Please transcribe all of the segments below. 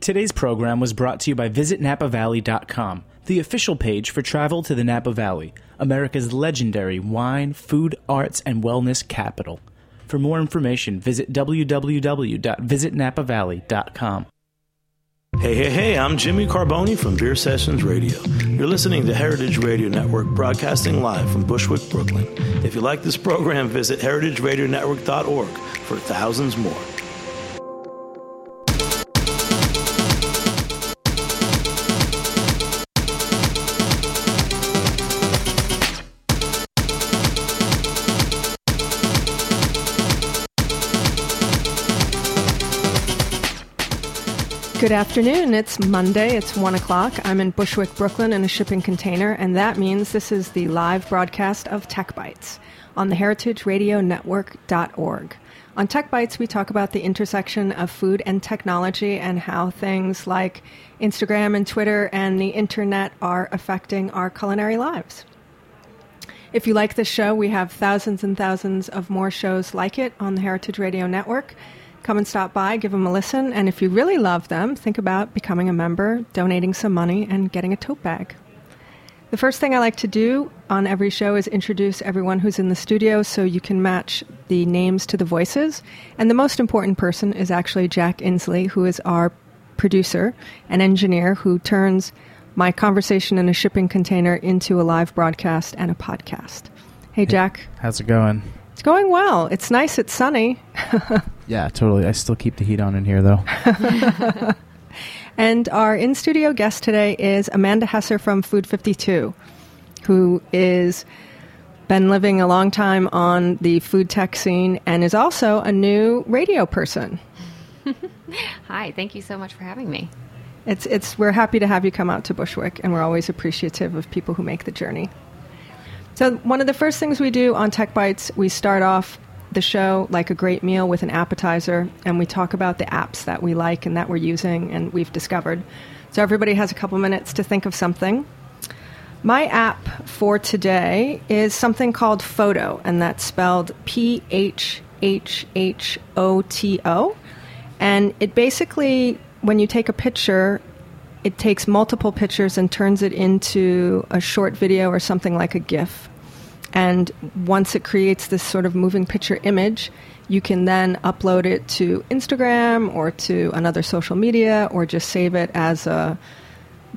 Today's program was brought to you by VisitNapaValley.com, the official page for travel to the Napa Valley, America's legendary wine, food, arts, and wellness capital. For more information, visit www.visitnapavalley.com. Hey, hey, hey, I'm Jimmy Carbone from Beer Sessions Radio. You're listening to Heritage Radio Network broadcasting live from Bushwick, Brooklyn. If you like this program, visit heritageradionetwork.org for thousands more. Good afternoon. It's Monday. It's 1 o'clock. I'm in Bushwick, Brooklyn in a shipping container, and that means this is the live broadcast of Tech Bites on the heritageradionetwork.org. On Tech Bites, we talk about the intersection of food and technology and how things like Instagram and Twitter and the internet are affecting our culinary lives. If you like this show, we have thousands and thousands of more shows like it on the Heritage Radio Network come and stop by, give them a listen, and if you really love them, think about becoming a member, donating some money, and getting a tote bag. The first thing I like to do on every show is introduce everyone who's in the studio so you can match the names to the voices. And the most important person is actually Jack Inslee, who is our producer and engineer who turns my conversation in a shipping container into a live broadcast and a podcast. Hey, Jack. How's it going? It's going well. It's nice. It's sunny. Yeah, totally. I still keep the heat on in here, though. And our in studio guest today is Amanda Hesser from Food 52, who is been living a long time on the food tech scene and is also a new radio person. Hi, thank you so much for having me. It's it's we're happy to have you come out to Bushwick and we're always appreciative of people who make the journey. So one of the first things we do on Tech Bites, we start off the show like a great meal with an appetizer and we talk about the apps that we like and that we're using and we've discovered. So everybody has a couple minutes to think of something. My app for today is something called Photo, and that's spelled P H H H O T O. And it basically, when you take a picture, it takes multiple pictures and turns it into a short video or something like a GIF. And once it creates this sort of moving picture image, you can then upload it to Instagram or to another social media or just save it as a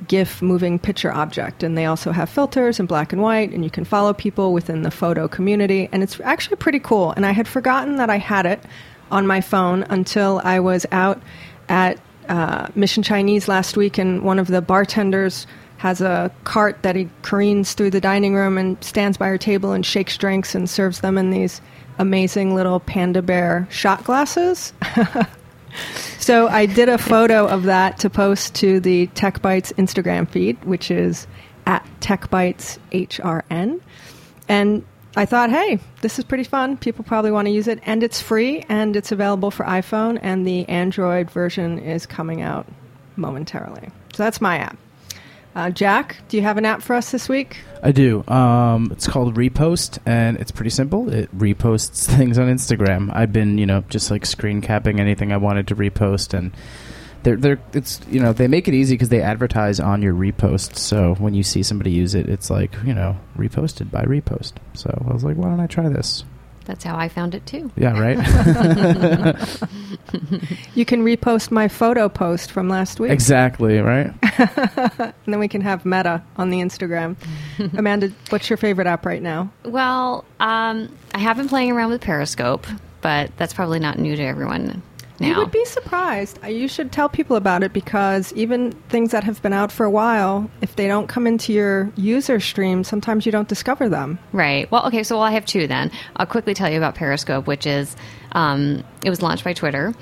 GIF moving picture object. And they also have filters in black and white, and you can follow people within the photo community. And it's actually pretty cool. And I had forgotten that I had it on my phone until I was out at uh, Mission Chinese last week, and one of the bartenders has a cart that he careens through the dining room and stands by her table and shakes drinks and serves them in these amazing little panda bear shot glasses. so I did a photo of that to post to the Tech Bites Instagram feed, which is at Tech Bites HRN. And I thought, hey, this is pretty fun. People probably want to use it. And it's free and it's available for iPhone, and the Android version is coming out momentarily. So that's my app. Uh, Jack, do you have an app for us this week? I do. Um, it's called Repost, and it's pretty simple. It reposts things on Instagram. I've been, you know, just like screen capping anything I wanted to repost, and they're they're it's you know they make it easy because they advertise on your repost. So when you see somebody use it, it's like you know reposted by repost. So I was like, why don't I try this? That's how I found it too. Yeah, right. You can repost my photo post from last week. exactly, right. And then we can have meta on the Instagram. Amanda, what's your favorite app right now? Well, um, I have been playing around with Periscope, but that's probably not new to everyone now. You would be surprised. Uh, You should tell people about it because even things that have been out for a while, if they don't come into your user stream, sometimes you don't discover them. Right. Well, okay, so well, I have two then. I'll quickly tell you about Periscope, which is um, it was launched by Twitter.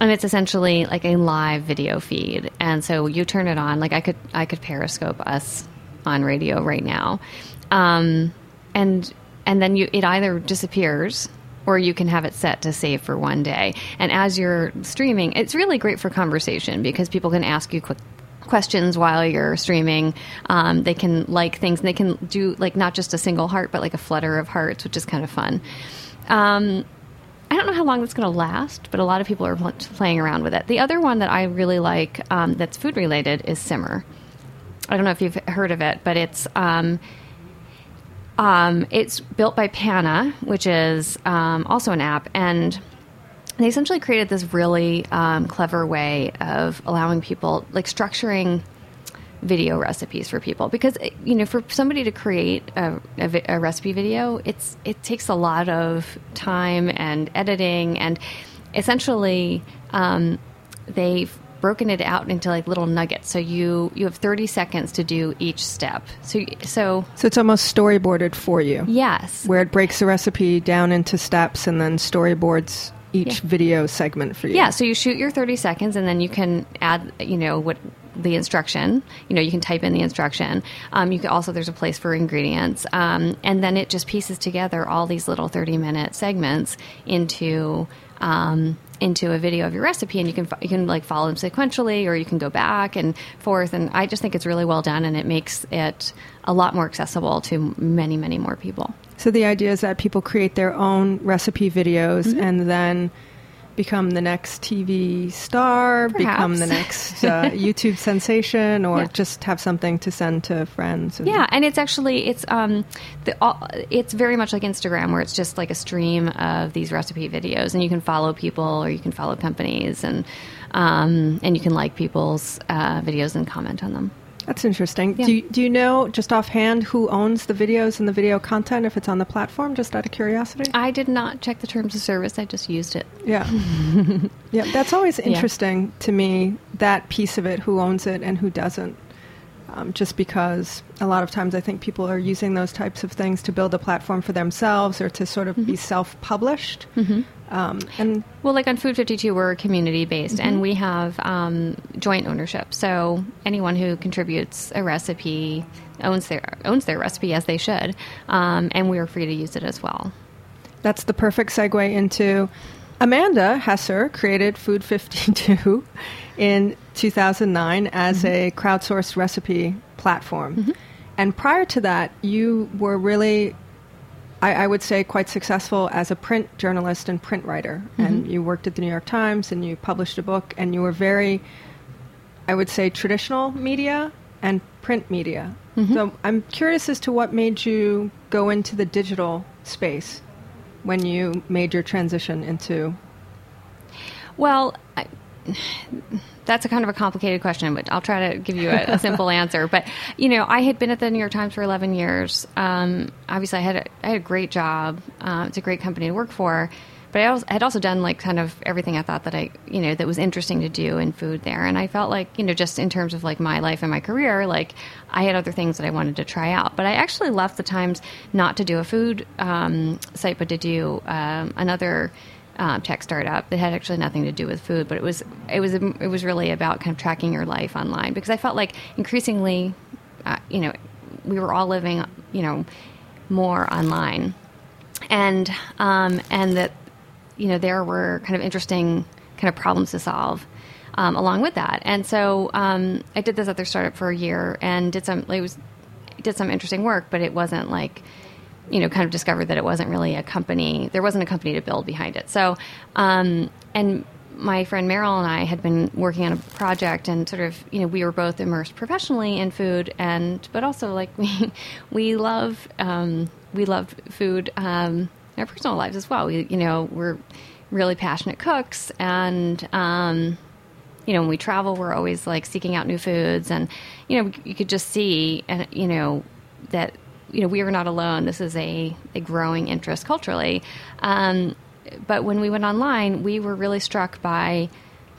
And it's essentially like a live video feed. And so you turn it on, like I could I could Periscope us on radio right now. Um, and and then you it either disappears or you can have it set to save for one day. And as you're streaming, it's really great for conversation because people can ask you quick questions while you're streaming. Um, they can like things, and they can do like not just a single heart, but like a flutter of hearts, which is kind of fun. Um, I don't know how long that's going to last, but a lot of people are pl- playing around with it. The other one that I really like um, that's food related is Simmer. I don't know if you've heard of it, but it's um, it's built by Panna, which is um, also an app, and they essentially created this really um, clever way of allowing people, like structuring video recipes for people. Because you know for somebody to create a, a, a, recipe video it's it takes a lot of time and editing and essentially um, they've broken it out into like little nuggets so you you have 30 seconds to do each step so so so it's almost storyboarded for you yes where it breaks the recipe down into steps and then storyboards each Yeah. video segment for you Yeah, so you shoot your 30 seconds and then you can add, you know, what the instruction. You know, you can type in the instruction. Um, you can also, there's a place for ingredients. Um, and then it just pieces together all these little 30 minute segments into. Um, into a video of your recipe, and you can you can like follow them sequentially, or you can go back and forth. And I just think it's really well done, and it makes it a lot more accessible to many, many more people. So the idea is that people create their own recipe videos Mm-hmm. and then become the next TV star, become the next uh, YouTube sensation, or Yeah. just have something to send to friends. and- Yeah, and it's actually it's um the, all, it's very much like Instagram where it's just like a stream of these recipe videos, and you can follow people or you can follow companies, and um, and you can like people's uh, videos and comment on them. That's interesting. Yeah. Do, you, do you know just offhand who owns the videos and the video content if it's on the platform, just out of curiosity? I did not check the terms of service; I just used it. Yeah. yeah, that's always interesting to me, that piece of it, who owns it and who doesn't. Um, just because a lot of times I think people are using those types of things to build a platform for themselves or to sort of be self published. Um, and Well, like on Food 52, we're community based and we have um, joint ownership. So anyone who contributes a recipe owns their owns their recipe as they should, um, and we are free to use it as well. that's the perfect segue into Amanda Hesser created Food 52 in 2009 as a crowdsourced recipe platform. And prior to that, you were really, I, I would say, quite successful as a print journalist and print writer. Mm-hmm. And you worked at the New York Times and you published a book, and you were very, I would say, traditional media and print media. Mm-hmm. So I'm curious as to what made you go into the digital space when you made your transition into. Well, I, that's a kind of a complicated question, but I'll try to give you a, a simple answer. But you know, I had been at the New York Times for 11 years. Um, obviously, I had a, I had a great job. Uh, it's a great company to work for. But I also, had also done like kind of everything I thought that I, you know, that was interesting to do in food there. And I felt like, you know, just in terms of like my life and my career, like I had other things that I wanted to try out. But I actually left the Times not to do a food um, site, but to do um, another um, tech startup that had actually nothing to do with food, but it was it was it was really about kind of tracking your life online because I felt like increasingly, uh, you know, we were all living, you know, more online, and um, and that you know there were kind of interesting kind of problems to solve. Um, along with that, and so um, I did this other startup for a year and did some. It was did some interesting work, but it wasn't like you know, kind of discovered that it wasn't really a company. There wasn't a company to build behind it. So, um, and my friend Merrill and I had been working on a project, and sort of, you know, we were both immersed professionally in food, and but also like we we love um, we love food um, in our personal lives as well. We, you know, we're really passionate cooks, and um, you know, when we travel, we're always like seeking out new foods, and you know, you could just see, and you know, that you know we are not alone. This is a, a growing interest culturally. Um, but when we went online, we were really struck by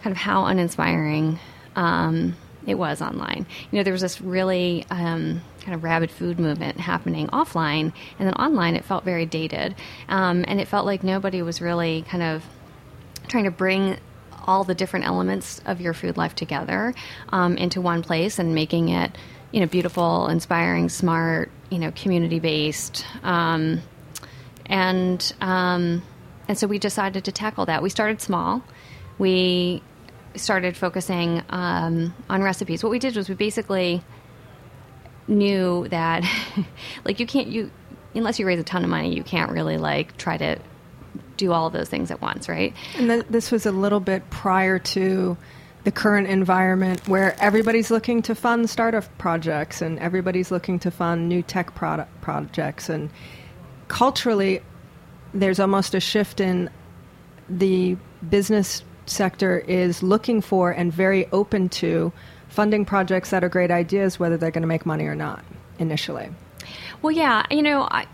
kind of how uninspiring um, it was online. You know, there was this really um, kind of rabid food movement happening offline, and then online it felt very dated, um, and it felt like nobody was really kind of trying to bring all the different elements of your food life together um, into one place and making it you know beautiful inspiring smart you know community based um, and um, and so we decided to tackle that. We started small. We started focusing um, on recipes. What we did was we basically knew that like you can't you unless you raise a ton of money you can't really like try to do all of those things at once, right? And th- this was a little bit prior to the current environment where everybody's looking to fund startup projects and everybody's looking to fund new tech product projects. And culturally there's almost a shift in the business sector is looking for and very open to funding projects that are great ideas whether they're going to make money or not initially. Well, yeah, you know, I,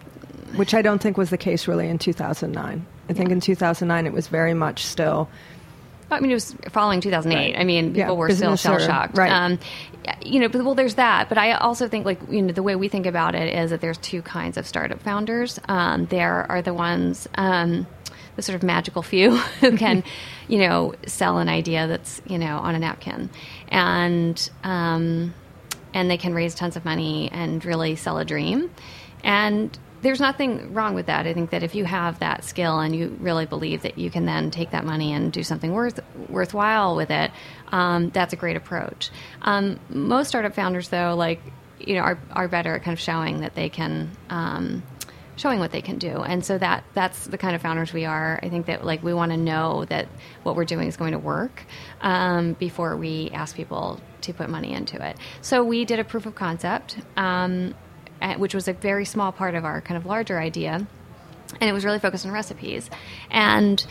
which I don't think was the case really in 2009 I think in 2009 it was very much still I mean, it was following 2008. Right. I mean, people Yeah, were still shell shocked. right. Um, you know, but, well, there's that. But I also think, like, you know, the way we think about it is that there's two kinds of startup founders. Um, there are the ones, um, the sort of magical few who can, you know, sell an idea that's, you know, on a napkin. And, um, and they can raise tons of money and really sell a dream. And there's nothing wrong with that. I think that if you have that skill and you really believe that you can then take that money and do something worth worthwhile with it, um, that's a great approach. Um, most startup founders, though, like you know, are are better at kind of showing that they can. Um, showing what they can do and so that that's the kind of founders we are i think that like we want to know that what we're doing is going to work um, before we ask people to put money into it so we did a proof of concept um, which was a very small part of our kind of larger idea. And it was really focused on recipes. And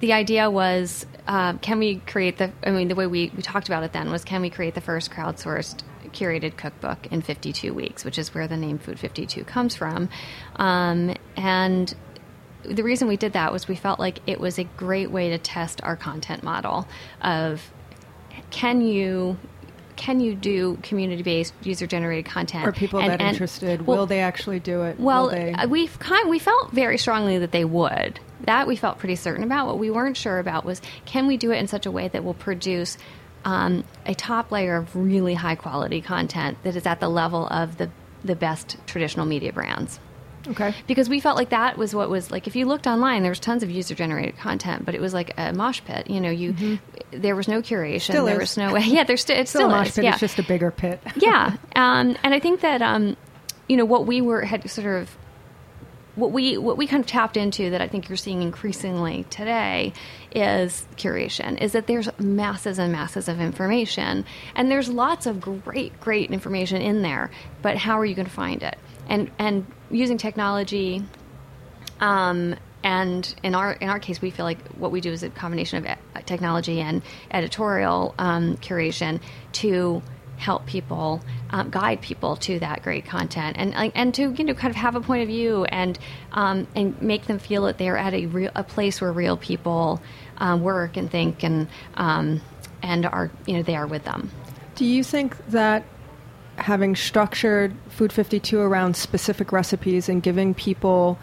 the idea was uh, can we create the i mean the way we, we talked about it then was can we create the first crowdsourced curated cookbook in 52 weeks which is where the name food 52 comes from. Um, and the reason we did that was we felt like it was a great way to test our content model of can you can you do community-based user-generated content are people And- that and- interested well, will they actually do it well, uh, we kind we felt very strongly that they would. That we felt pretty certain about. What we weren't sure about was can we do it in such a way that will produce um, a top layer of really high quality content that is at the level of the the best traditional media brands. Okay Because we felt like that was what was like. If you looked online, there was tons of user generated content, but it was like a mosh pit. You know, you there was no curation. Still there is. was no way. Yeah, there's st- still still, a mosh is. pit yeah it's just a bigger pit yeah, um, and I think that um, you know what we were had sort of what we what we kind of tapped into that I think you're seeing increasingly today is curation. Is that there's masses and masses of information, and there's lots of great great information in there. But how are you going to find it? And and using technology. Um, and in our in our case, we feel like what we do is a combination of technology and editorial um, curation to help people um, guide people to that great content and and to you know kind of have a point of view and um, and make them feel that they're at a real a place where real people um, work and think and um, and are you know they are with them. Do you think that having structured Food 52 around specific recipes and giving people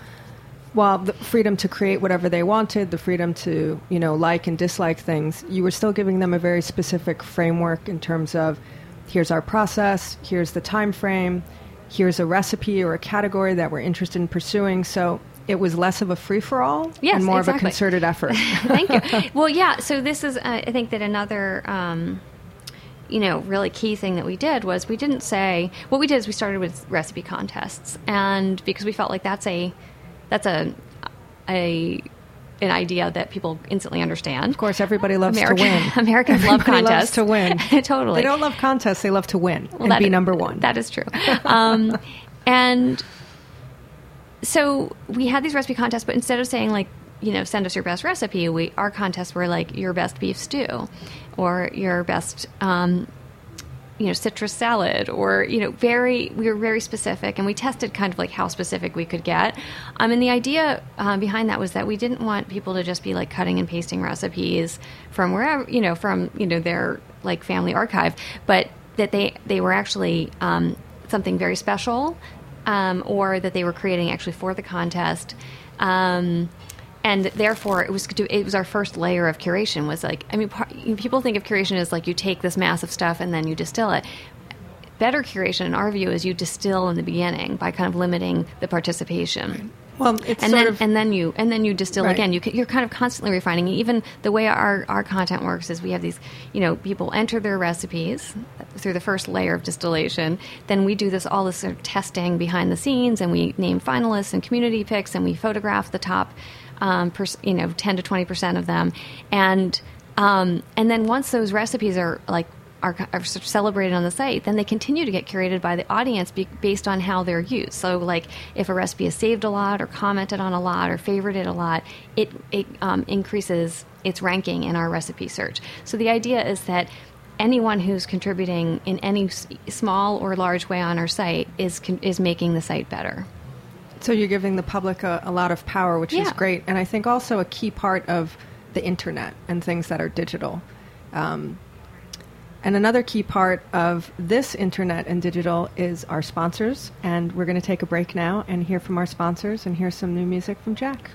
well the freedom to create whatever they wanted, the freedom to, you know, like and dislike things, you were still giving them a very specific framework in terms of here's our process, here's the time frame, here's a recipe or a category that we're interested in pursuing. So it was less of a free for all Yes, and more of a concerted effort. Thank you. Well, yeah. So this is, uh, I think that another, um, you know, really key thing that we did was we didn't say what we did is we started with recipe contests, and because we felt like that's a, that's a, a, an idea that people instantly understand. Of course, everybody loves American, to win. Americans love Everybody loves contests to win. totally. They don't love contests; they love to win Well, and be number one. That is true. Um, and so we had these recipe contests, but instead of saying like, you know, send us your best recipe, we our contests were like your best beef stew, or your best, um, you know, citrus salad, or you know, very we were very specific, and we tested kind of like how specific we could get. Um, and the idea uh, behind that was that we didn't want people to just be like cutting and pasting recipes from wherever, you know, from you know their like family archive, but that they they were actually um, something very special, um, or that they were creating actually for the contest. Um, and therefore, it was it was our first layer of curation. Was like, I mean, people think of curation as like you take this massive stuff and then you distill it. Better curation, in our view, is you distill in the beginning by kind of limiting the participation well, it's and sort then of and then you and then you distill Right. again. You you're kind of constantly refining. Even the way our our content works is we have these. You know, people enter their recipes through the first layer of distillation. Then we do this all this sort of testing behind the scenes, and we name finalists and community picks, and we photograph the top. Um, per, you know, ten to twenty percent of them, and um, and then once those recipes are like are, are celebrated on the site, then they continue to get curated by the audience be, based on how they're used. So, like if a recipe is saved a lot, or commented on a lot, or favorited a lot, it it um, increases its ranking in our recipe search. So the idea is that anyone who's contributing in any small or large way on our site is is making the site better. So you're giving the public a, a lot of power, which is great, and I think also a key part of the internet and things that are digital. Um, and another key part of this internet and digital is our sponsors. And we're going to take a break now and hear from our sponsors and hear some new music from Jack.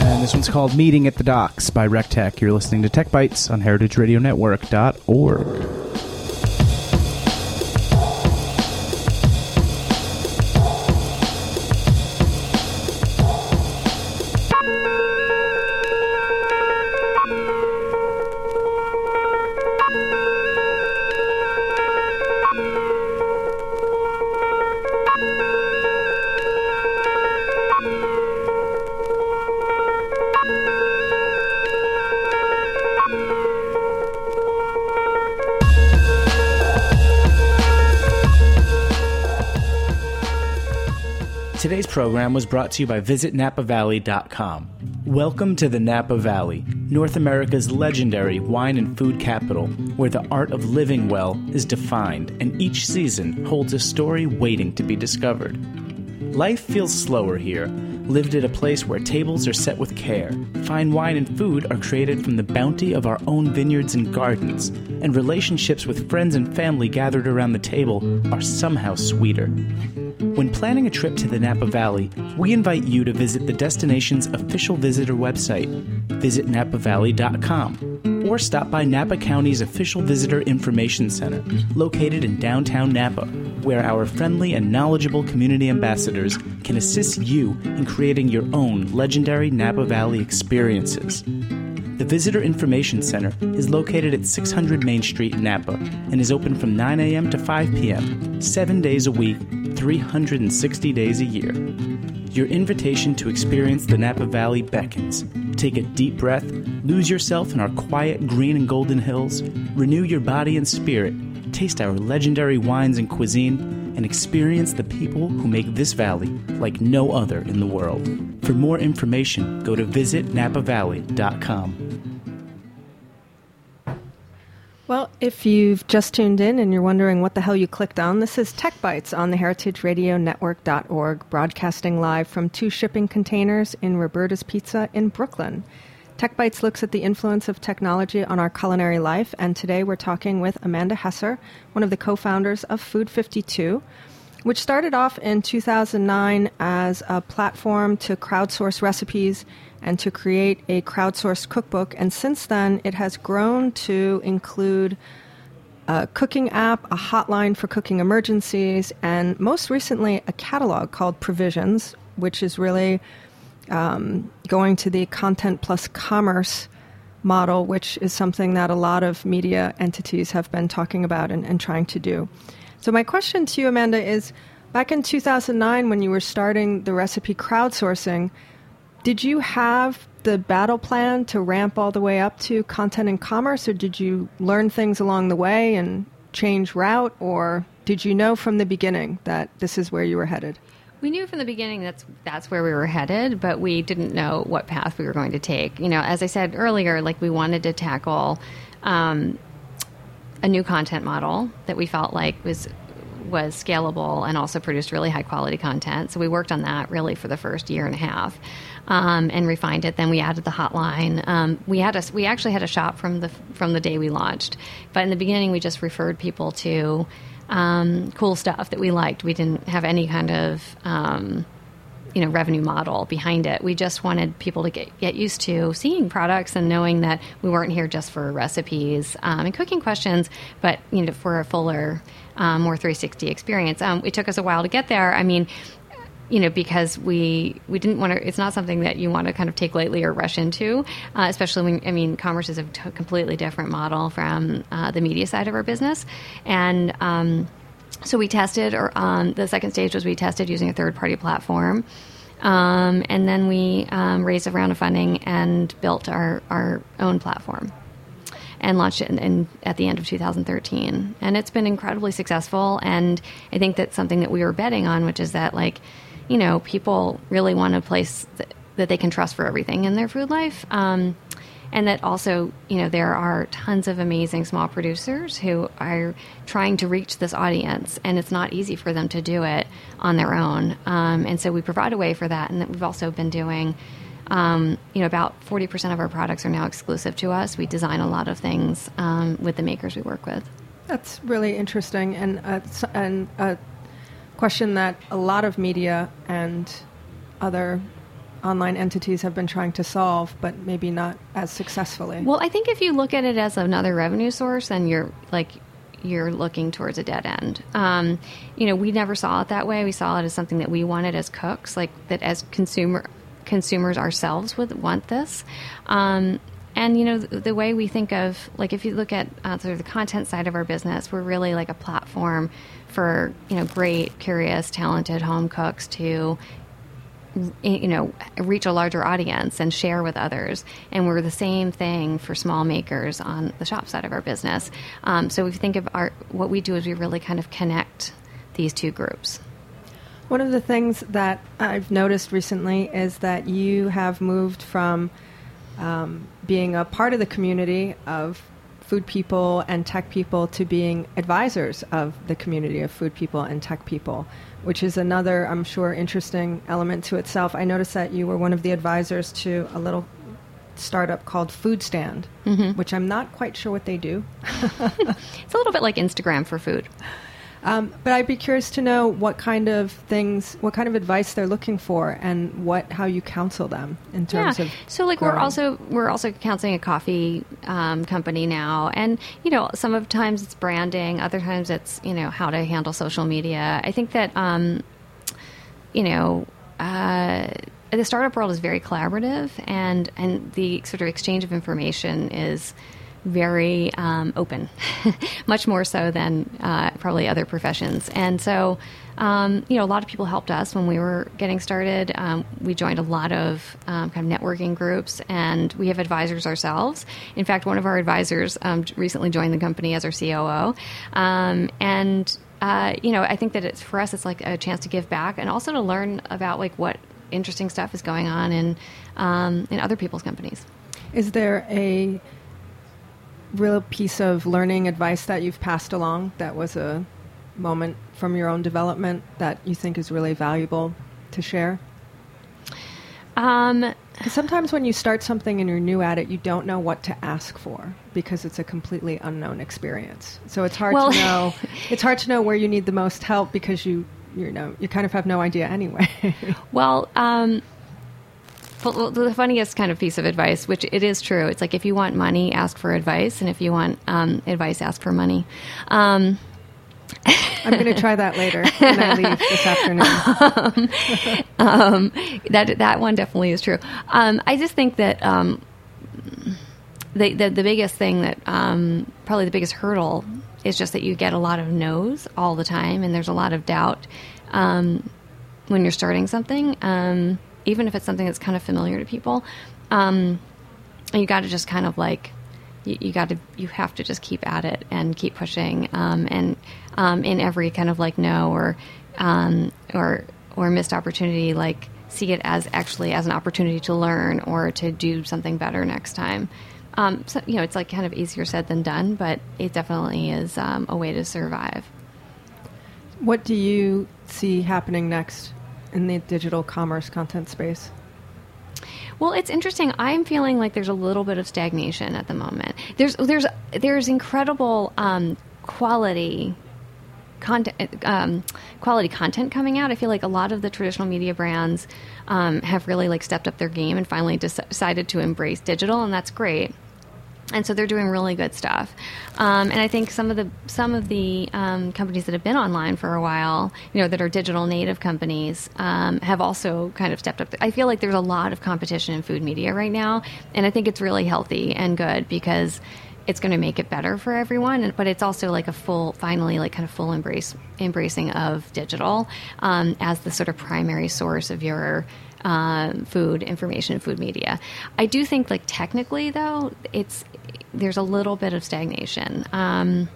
And this one's called Meeting at the Docks by RecTech. You're listening to Tech Bites on heritageradionetwork.org. program was brought to you by VisitNapaValley.com. Welcome to the Napa Valley, North America's legendary wine and food capital, where the art of living well is defined and each season holds a story waiting to be discovered. Life feels slower here, lived at a place where tables are set with care. Fine wine and food are created from the bounty of our own vineyards and gardens, and relationships with friends and family gathered around the table are somehow sweeter. When planning a trip to the Napa Valley, we invite you to visit the destination's official visitor website, visitnapavalley.com, or stop by Napa County's official visitor information center, located in downtown Napa, where our friendly and knowledgeable community ambassadors can assist you in creating your own legendary Napa Valley experiences. The Visitor Information Center is located at 600 Main Street, Napa, and is open from 9 a.m. to 5 p.m., seven days a week, 360 days a year. Your invitation to experience the Napa Valley beckons. Take a deep breath, lose yourself in our quiet green and golden hills, renew your body and spirit, taste our legendary wines and cuisine, and experience the people who make this valley like no other in the world. For more information, go to visitnapavalley.com. if you've just tuned in and you're wondering what the hell you clicked on, this is Tech Bites on the heritageradionetwork.org, broadcasting live from two shipping containers in Roberta's Pizza in Brooklyn. Tech Bites looks at the influence of technology on our culinary life, and today we're talking with Amanda Hesser, one of the co founders of Food 52, which started off in 2009 as a platform to crowdsource recipes and to create a crowdsourced cookbook. And since then, it has grown to include a cooking app, a hotline for cooking emergencies, and most recently, a catalog called Provisions, which is really um, going to the content plus commerce model, which is something that a lot of media entities have been talking about and, and trying to do. So, my question to you, Amanda, is back in 2009 when you were starting the recipe crowdsourcing, did you have the battle plan to ramp all the way up to content and commerce, or did you learn things along the way and change route, or did you know from the beginning that this is where you were headed? We knew from the beginning that's that's where we were headed, but we didn't know what path we were going to take. You know, as I said earlier, like we wanted to tackle um, a new content model that we felt like was was scalable and also produced really high quality content. So we worked on that really for the first year and a half, um, and refined it. Then we added the hotline. Um, we had a we actually had a shop from the from the day we launched, but in the beginning we just referred people to um, cool stuff that we liked. We didn't have any kind of um, you know revenue model behind it. We just wanted people to get get used to seeing products and knowing that we weren't here just for recipes um, and cooking questions, but you know for a fuller, um, more 360 experience. Um, it took us a while to get there. I mean. You know, because we we didn't want to. It's not something that you want to kind of take lightly or rush into, uh, especially when I mean, commerce is a t- completely different model from uh, the media side of our business, and um, so we tested, or um, the second stage was we tested using a third party platform. Um, and then we um, raised a round of funding and built our, our own platform and launched it in, in, at the end of 2013. And it's been incredibly successful. And I think that's something that we were betting on, which is that, like, you know, people really want a place that, that they can trust for everything in their food life. Um, and that also, you know, there are tons of amazing small producers who are trying to reach this audience, and it's not easy for them to do it on their own. Um, and so we provide a way for that, and that we've also been doing. Um, you know, about 40% of our products are now exclusive to us. We design a lot of things um, with the makers we work with. That's really interesting, and a, and a question that a lot of media and other online entities have been trying to solve, but maybe not as successfully. Well, I think if you look at it as another revenue source, then you're like you're looking towards a dead end. Um, you know, we never saw it that way. We saw it as something that we wanted as cooks, like that as consumer consumers ourselves would want this. Um, and you know the, the, way we think of like if you look at uh, sort of the content side of our business, we're really like a platform for you know great, curious, talented home cooks to you know reach a larger audience and share with others. And we're the same thing for small makers on the shop side of our business. Um, so we think of our what we do is we really kind of connect these two groups. One of the things that i've noticed recently is that you have moved from um, being a part of the community of food people and tech people to being advisors of the community of food people and tech people which is another, I'm sure, interesting element to itself. I noticed that you were one of the advisors to a little startup called Foodstand, mm-hmm. which I'm not quite sure what they do. it's a little bit like Instagram for food. Um, but I'd be curious to know what kind of things, what kind of advice they're looking for, and what how you counsel them in terms yeah. of. So, like, growing. we're also we're also counseling a coffee um, company now, and you know, some of times it's branding, other times it's you know how to handle social media. I think that um, you know. Uh, the startup world is very collaborative, and and the sort of exchange of information is very um, open, much more so than uh, probably other professions. And so, um, you know, a lot of people helped us when we were getting started. Um, we joined a lot of um, kind of networking groups, and we have advisors ourselves. In fact, one of our advisors um, recently joined the company as our COO, um, and. Uh, you know, I think that it's for us. It's like a chance to give back, and also to learn about like what interesting stuff is going on in in other people's companies. Is there a real piece of learning advice that you've passed along that was a moment from your own development that you think is really valuable to share? Um, sometimes when you start something and you're new at it, you don't know what to ask for because it's a completely unknown experience. So it's hard well, to know. it's hard to know where you need the most help because you you know you kind of have no idea anyway. well, um, well, the funniest kind of piece of advice, which it is true, it's like if you want money, ask for advice, and if you want um, advice, ask for money. Um, I'm going to try that later when I leave this afternoon. um, um, that that one definitely is true. Um, I just think that um, the, the, the biggest thing that um, probably the biggest hurdle is just that you get a lot of no's all the time, and there's a lot of doubt um, when you're starting something. Even if it's something that's kind of familiar to people. Um, you got to just kind of like you, you got to you have to just keep at it and keep pushing um, and um, in every kind of like no or um, or or missed opportunity like see it as actually as an opportunity to learn or to do something better next time um, so you know it's like kind of easier said than done but it definitely is um, a way to survive what do you see happening next in the digital commerce content space? Well, it's interesting. I'm feeling like there's a little bit of stagnation at the moment. There's there's there's incredible um, quality content um, quality content coming out. I feel like a lot of the traditional media brands um, have really like stepped up their game and finally decided to embrace digital, and that's great and so they're doing really good stuff. Um, and I think some of the some of the um, companies that have been online for a while, you know, that are digital native companies, um, have also kind of stepped up. I feel like there's a lot of competition in food media right now, and I think it's really healthy and good because it's going to make it better for everyone. But it's also like a full, finally, like kind of full embrace embracing of digital um, as the sort of primary source of your um, food information, food media. I do think, like technically, though, it's there's a little bit of stagnation. Um,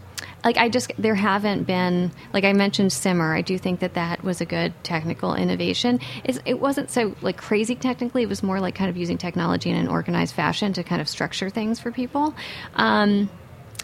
like I just there haven't been like I mentioned Simmer. I do think that that was a good technical innovation. It's, it wasn't so like crazy technically. It was more like kind of using technology in an organized fashion to kind of structure things for people. Um,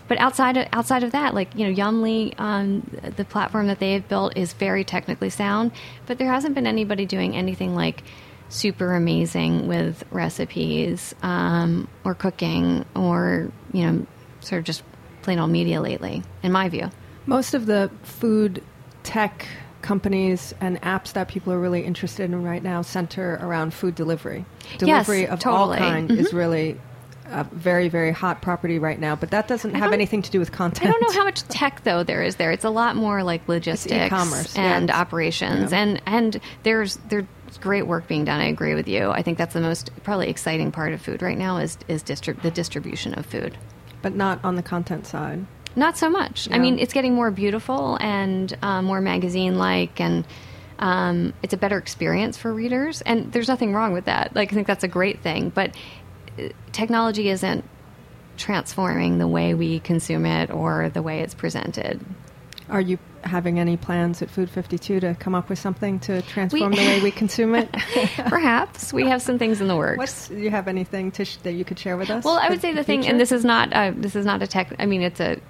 but outside of, outside of that, like you know, Yummly, um, the platform that they have built is very technically sound. But there hasn't been anybody doing anything like super amazing with recipes um, or cooking or you know, sort of just plain old media lately, in my view. Most of the food tech companies and apps that people are really interested in right now center around food delivery. Delivery Yes, of totally. all kind is mm-hmm. really a very, very hot property right now, but that doesn't have anything to do with content. I don't know how much tech though there is there. It's a lot more like logistics e-commerce, and operations, and and there's there's great work being done. I agree with you. I think that's the most probably exciting part of food right now is is distrib- the distribution of food. But not on the content side. Not so much. I mean, it's getting more beautiful and uh, more magazine like, and um, it's a better experience for readers. And there's nothing wrong with that. Like, I think that's a great thing. But uh, technology isn't transforming the way we consume it or the way it's presented. Are you having any plans at Food 52 to come up with something to transform We- the way we consume it? Perhaps we have some things in the works. What's, do you have anything sh- that you could share with us? Well, I would say the thing, future? and this is not uh, this is not a tech. I mean, it's a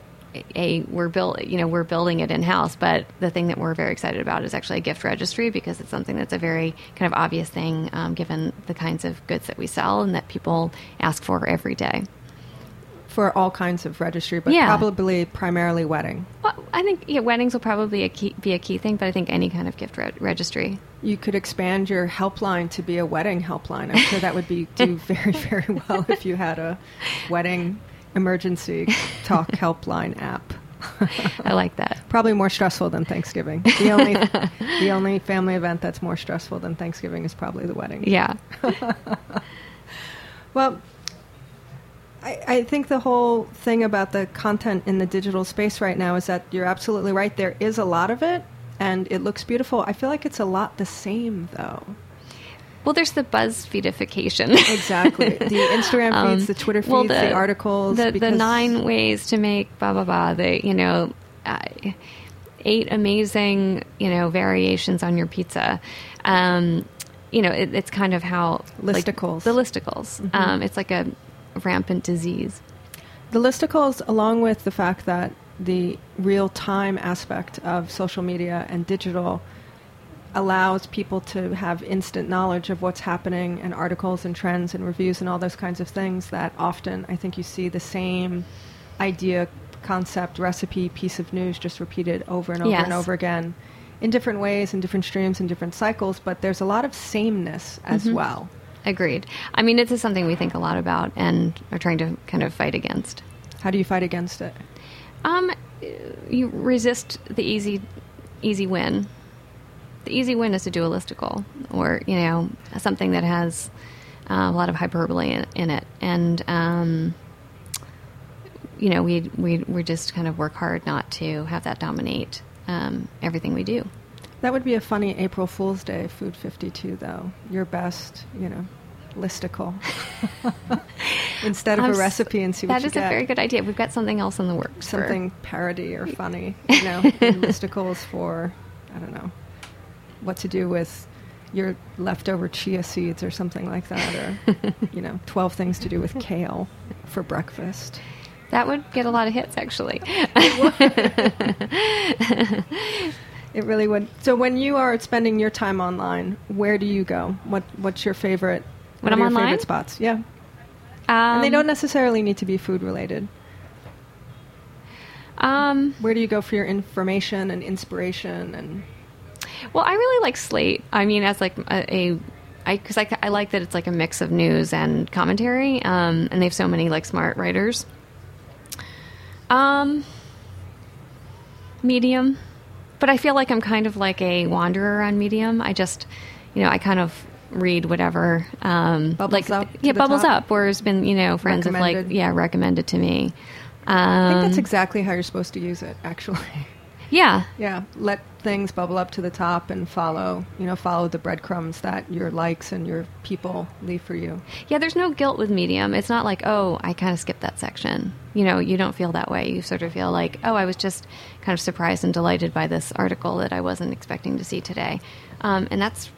a we're built you know we're building it in house, but the thing that we're very excited about is actually a gift registry because it's something that's a very kind of obvious thing um, given the kinds of goods that we sell and that people ask for every day. For all kinds of registry, but Yeah. probably primarily wedding. Well, I think yeah, weddings will probably a key, be a key thing, but I think any kind of gift re- registry. You could expand your helpline to be a wedding helpline. I'm sure that would be do very very well if you had a wedding emergency talk helpline app. I like that. Probably more stressful than Thanksgiving. The only the only family event that's more stressful than Thanksgiving is probably the wedding. Yeah. Well, I, I think the whole thing about the content in the digital space right now is that you're absolutely right. There is a lot of it, and it looks beautiful. I feel like it's a lot the same, though. Well, there's the BuzzFeedification. Exactly. the Instagram Um, feeds, the Twitter feeds, well, the, articles. the, the nine ways to make blah blah blah. The you know, uh, eight amazing you know variations on your pizza. Um, you know, it, it's kind of how like, Listicles. the listicles. Um, it's like a rampant disease. The listicles, along with the fact that the real time aspect of social media and digital allows people to have instant knowledge of what's happening and articles and trends and reviews and all those kinds of things that often I think you see the same idea, concept, recipe, piece of news just repeated over and over and over again in different ways, in different streams, in different cycles, but there's a lot of sameness as mm-hmm. well. Agreed. I mean, this is something we think a lot about and are trying to kind of fight against. How do you fight against it? Um, you resist the easy, easy win. The easy win is to do a listicle, or you know, something that has uh, a lot of hyperbole in, in it, and um, you know, we we we just kind of work hard not to have that dominate um, everything we do. That would be a funny April Fool's Day Food 52, though. Your best, you know, listicle. Instead of I'm a recipe and see what you is get. a very good idea. We've got something else in the works. for- Something parody or funny, you know, listicles for, I don't know, what to do with your leftover chia seeds or something like that, or, you know, 12 things to do with kale for breakfast. that would get a lot of hits, actually. It really would. So when you are spending your time online, where do you go? What What's your favorite? When what I'm are your online? favorite spots? Yeah. Um, and they don't necessarily need to be food related. Um, Where do you go for your information and inspiration? And Well, I really like Slate. I mean, as like a, a I because I, I like that it's like a mix of news and commentary, um, and they have so many like smart writers. Um, Medium, but I feel like I'm kind of like a wanderer on Medium. I just, you know, I kind of read whatever um Bubbles like up yeah bubbles top? up or has been you know friends have like yeah recommended to me I think that's Um, exactly how you're supposed to use it, actually. yeah, yeah, let things bubble up to the top and follow, you know, follow the breadcrumbs that your likes and your people leave for you. Yeah, there's no guilt with Medium. It's not like, oh, I kind of skipped that section. You know, you don't feel that way. You sort of feel like, oh, I was just kind of surprised and delighted by this article that I wasn't expecting to see today. Um, and that's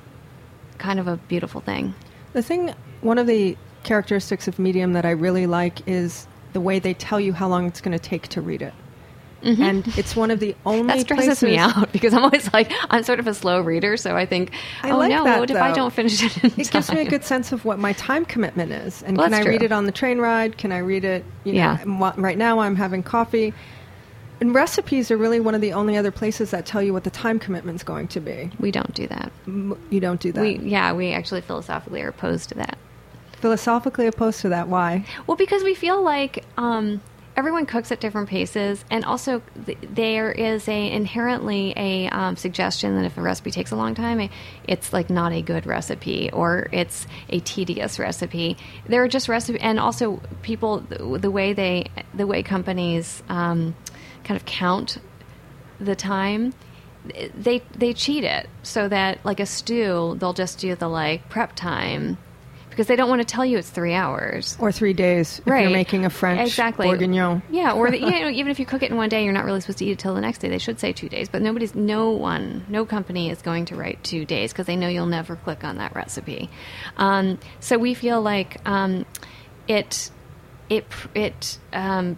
kind of a beautiful thing. The thing, one of the characteristics of Medium that I really like is the way they tell you how long it's going to take to read it. And it's one of the only Mm-hmm. That stresses me out because I'm always like, I'm sort of a slow reader. So I think, I oh like no, that, what if I don't finish it in It gives me a good sense of what my time commitment is. And Well, can I that's read it on the train ride? Can I read it? You know, Yeah. right now I'm having coffee. And recipes are really one of the only other places that tell you what the time commitment's going to be. We don't do that. You don't do that. We, yeah, we actually philosophically are opposed to that. Philosophically opposed to that. Why? Well, because we feel like um, everyone cooks at different paces, and also th- there is a inherently a um, suggestion that if a recipe takes a long time, it's like not a good recipe or it's a tedious recipe. There are just recipe, and also people the, the way they the way companies um, kind of count the time they they cheat it so that like a stew they'll just do the like prep time because they don't want to tell you it's three hours. Or three days if right. you're making a French exactly. bourguignon. yeah or the, you know, even if you cook it in one day you're not really supposed to eat it till the next day. They should say two days but nobody's no one no company is going to write two days because they know you'll never click on that recipe. Um, so we feel like um, it it it um,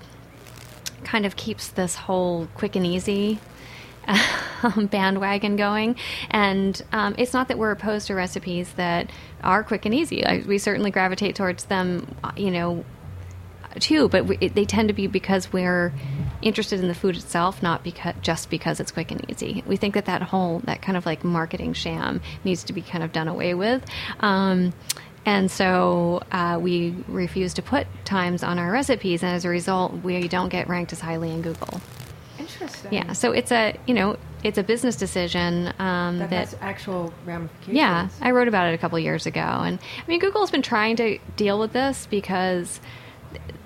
kind of keeps this whole quick and easy bandwagon going. And um, it's not that we're opposed to recipes that are quick and easy. I, we certainly gravitate towards them, uh, you know, too. But we, it, they tend to be because we're interested in the food itself, not because just because it's quick and easy. We think that that whole that kind of like marketing sham needs to be kind of done away with. Um, and so uh, we refuse to put times on our recipes, and as a result, we don't get ranked as highly in Google. Interesting. Yeah, so it's a you know it's a business decision um, That, that, has actual ramifications. yeah I wrote about it a couple years ago, and I mean Google's been trying to deal with this because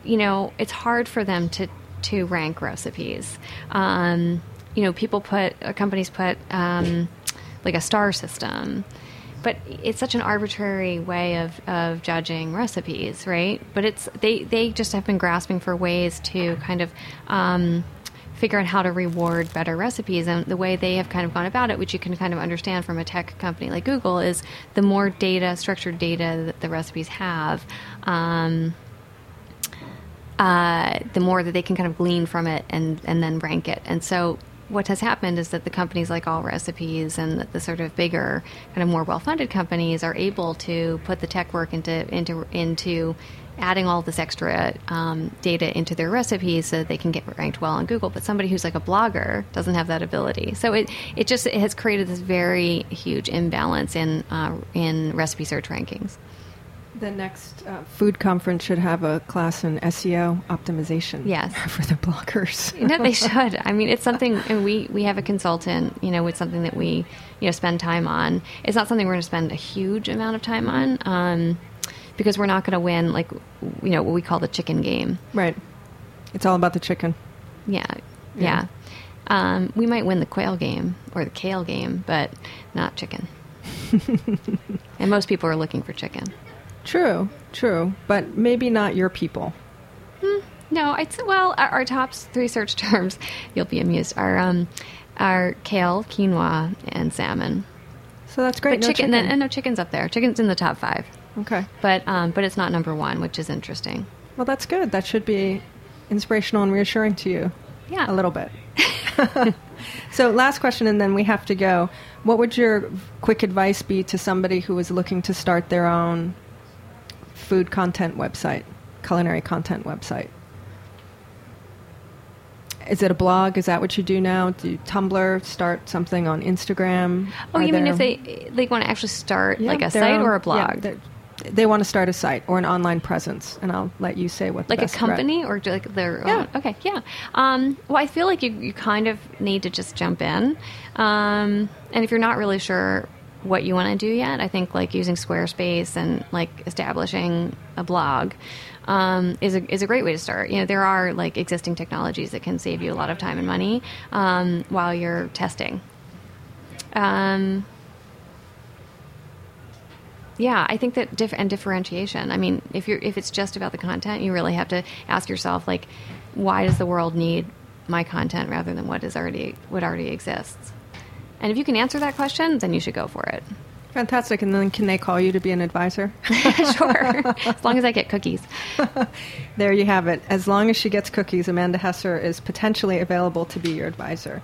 you know it's hard for them to to rank recipes. Um, you know, people put uh, companies put um, like a star system. But it's such an arbitrary way of, of judging recipes, right? But it's they, they just have been grasping for ways to kind of um, figure out how to reward better recipes. And the way they have kind of gone about it, which you can kind of understand from a tech company like Google, is the more data, structured data that the recipes have, um, uh, the more that they can kind of glean from it and, and then rank it. And so what has happened is that the companies like Allrecipes and the, the sort of bigger, kind of more well-funded companies are able to put the tech work into into into adding all this extra um, data into their recipes so that they can get ranked well on Google. But somebody who's like a blogger doesn't have that ability. So it, it just it has created this very huge imbalance in uh, in recipe search rankings. The next uh, food conference should have a class in SEO optimization. Yes. for the bloggers. You know, they should. I mean, it's something, and we, we have a consultant, you know, it's something that we, you know, spend time on. It's not something we're going to spend a huge amount of time on um, because we're not going to win, like, you know, what we call the chicken game. right. It's all about the chicken. Yeah. Yeah. Um, we might win the quail game or the kale game, but not chicken. and most people are looking for chicken. True, true, but maybe not your people. No, I'd say, well, our, our top three search terms, you'll be amused, are, um, are kale, quinoa, and salmon. So that's great. But no chicken, Then, and no chicken's up there. Chicken's in the top five, Okay. but um, but it's not number one, which is interesting. Well, that's good. That should be inspirational and reassuring to you. Yeah. A little bit. so, last question, and then we have to go. What would your quick advice be to somebody who is looking to start their own food content website, culinary content website? Is it a blog? Is that what you do now? Do you Tumblr? Start something on Instagram? Oh, Are you mean if they they want to actually start Yeah, like a site own- or a blog, they're- they want to start a site or an online presence, and I'll let you say what. Like a best threat- company or like their Yeah. own? Okay, yeah. Um, well, I feel like you you kind of need to just jump in, um, and if you're not really sure what you want to do yet, I think like using Squarespace and like establishing a blog um, is a is a great way to start. You know, there are like existing technologies that can save you a lot of time and money um, while you're testing. Um, yeah, I think that diff- and differentiation. I mean, if you're if it's just about the content, you really have to ask yourself like, why does the world need my content rather than what is already what already exists? And if you can answer that question, then you should go for it. Fantastic. And then can they call you to be an advisor? sure, as long as I get cookies. there you have it. As long as she gets cookies, Amanda Hesser is potentially available to be your advisor.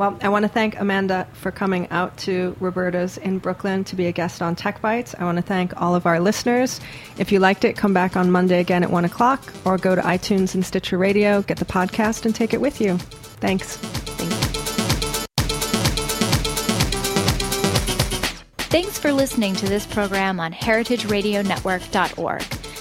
Well, I want to thank Amanda for coming out to Roberta's in Brooklyn to be a guest on Tech Bites. I want to thank all of our listeners. If you liked it, come back on Monday again at 1 o'clock or go to iTunes and Stitcher Radio, get the podcast, and take it with you. Thanks. Thanks for listening to this program on heritageradionetwork.org.